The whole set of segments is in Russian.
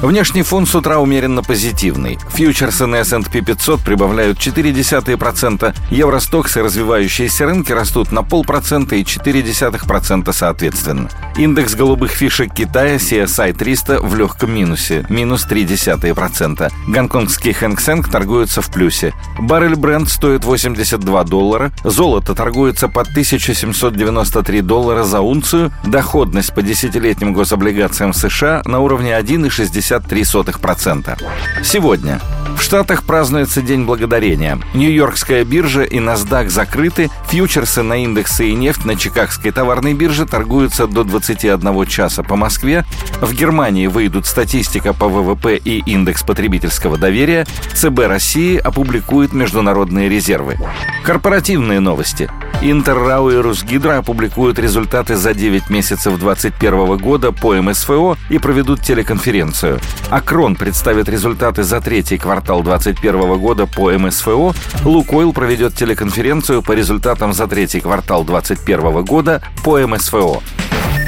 Внешний фон с утра умеренно позитивный. Фьючерсы на S&P 500 прибавляют 0,4%, Евростокс и развивающиеся рынки растут на полпроцента и 0,4% соответственно. Индекс голубых фишек Китая CSI 300 в легком минусе, минус 0,3%. Гонконгский Хэнк Сэнк торгуется в плюсе. Баррель бренд стоит 82 доллара, золото торгуется по 1793 доллара за унцию, доходность по десятилетним гособлигациям США на уровне 1,60 0,63%. Сегодня в Штатах празднуется День Благодарения. Нью-Йоркская биржа и NASDAQ закрыты, фьючерсы на индексы и нефть на Чикагской товарной бирже торгуются до 21 часа по Москве. В Германии выйдут статистика по ВВП и индекс потребительского доверия. ЦБ России опубликует международные резервы. Корпоративные новости. Интеррау и Русгидро опубликуют результаты за 9 месяцев 2021 года по МСФО и проведут телеконференцию. Акрон представит результаты за третий квартал 2021 года по МСФО. Лукойл проведет телеконференцию по результатам за третий квартал 2021 года по МСФО.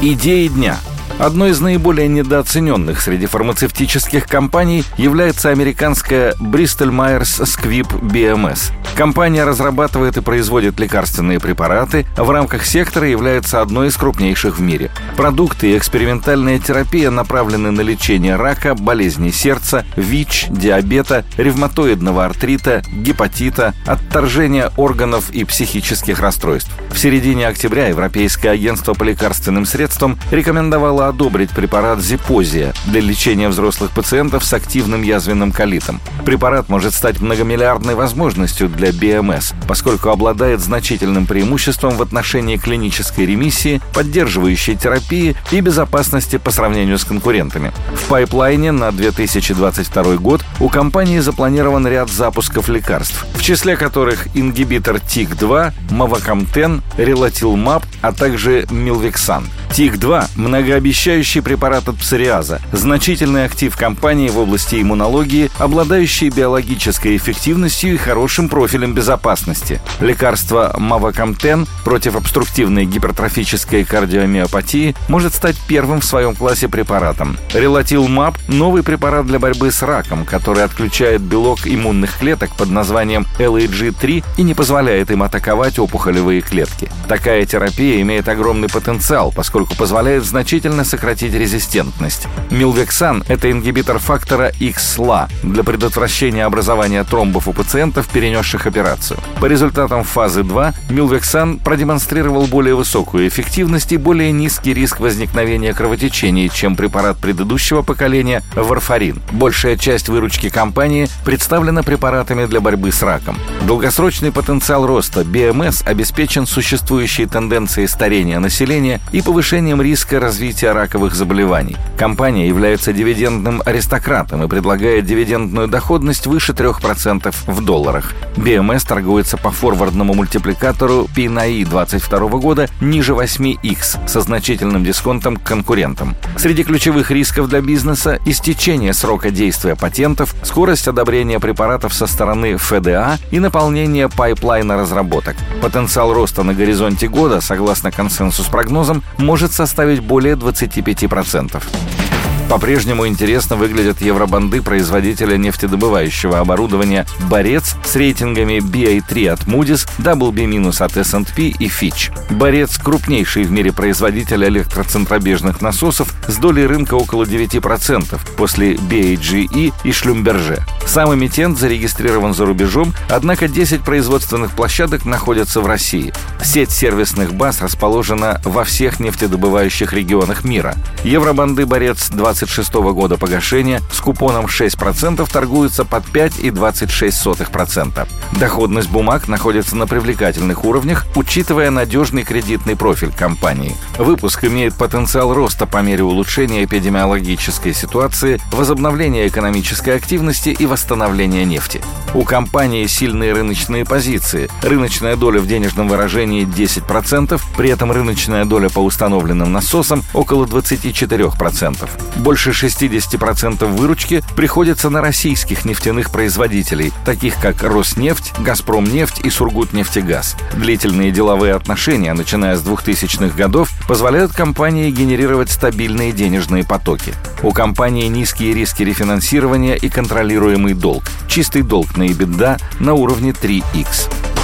Идеи дня – Одной из наиболее недооцененных среди фармацевтических компаний является американская Bristol Myers Squibb BMS. Компания разрабатывает и производит лекарственные препараты, в рамках сектора является одной из крупнейших в мире. Продукты и экспериментальная терапия направлены на лечение рака, болезней сердца, ВИЧ, диабета, ревматоидного артрита, гепатита, отторжения органов и психических расстройств. В середине октября Европейское агентство по лекарственным средствам рекомендовало одобрить препарат Зипозия для лечения взрослых пациентов с активным язвенным колитом. Препарат может стать многомиллиардной возможностью для БМС, поскольку обладает значительным преимуществом в отношении клинической ремиссии, поддерживающей терапии и безопасности по сравнению с конкурентами. В пайплайне на 2022 год у компании запланирован ряд запусков лекарств, в числе которых ингибитор ТИК-2, Мавакамтен, Релатилмаб, а также Милвексан – ТИК-2 – многообещающий препарат от псориаза, значительный актив компании в области иммунологии, обладающий биологической эффективностью и хорошим профилем безопасности. Лекарство Мавакамтен против обструктивной гипертрофической кардиомиопатии может стать первым в своем классе препаратом. Релатилмаб – новый препарат для борьбы с раком, который отключает белок иммунных клеток под названием LAG3 и не позволяет им атаковать опухолевые клетки. Такая терапия имеет огромный потенциал, поскольку поскольку позволяет значительно сократить резистентность. Милвексан – это ингибитор фактора XLA для предотвращения образования тромбов у пациентов, перенесших операцию. По результатам фазы 2 Милвексан продемонстрировал более высокую эффективность и более низкий риск возникновения кровотечений, чем препарат предыдущего поколения варфарин. Большая часть выручки компании представлена препаратами для борьбы с раком. Долгосрочный потенциал роста БМС обеспечен существующей тенденцией старения населения и повышением повышением риска развития раковых заболеваний. Компания является дивидендным аристократом и предлагает дивидендную доходность выше 3% в долларах. BMS торгуется по форвардному мультипликатору PNI 22 года ниже 8x со значительным дисконтом к конкурентам. Среди ключевых рисков для бизнеса – истечение срока действия патентов, скорость одобрения препаратов со стороны FDA и наполнение pipeline а разработок. Потенциал роста на горизонте года, согласно консенсус-прогнозам, может может составить более 25%. По-прежнему интересно выглядят евробонды производителя нефтедобывающего оборудования «Борец» с рейтингами BA3 от Moody's, BB- от S&P и Fitch. «Борец» — крупнейший в мире производитель электроцентробежных насосов с долей рынка около 9% после BHGE и Шлюмберже. Сам эмитент зарегистрирован за рубежом, однако 10 производственных площадок находятся в России. Сеть сервисных баз расположена во всех нефтедобывающих регионах мира. Евробанды «Борец» 20 2026 года погашения с купоном 6% торгуется под 5,26%. Доходность бумаг находится на привлекательных уровнях, учитывая надежный кредитный профиль компании. Выпуск имеет потенциал роста по мере улучшения эпидемиологической ситуации, возобновления экономической активности и восстановления нефти. У компании сильные рыночные позиции. Рыночная доля в денежном выражении 10%, при этом рыночная доля по установленным насосам около 24%. Больше 60% выручки приходится на российских нефтяных производителей, таких как Роснефть, Газпромнефть и Сургутнефтегаз. Длительные деловые отношения, начиная с 2000-х годов, позволяют компании генерировать стабильные денежные потоки. У компании низкие риски рефинансирования и контролируемый долг. Чистый долг на EBITDA на уровне 3x.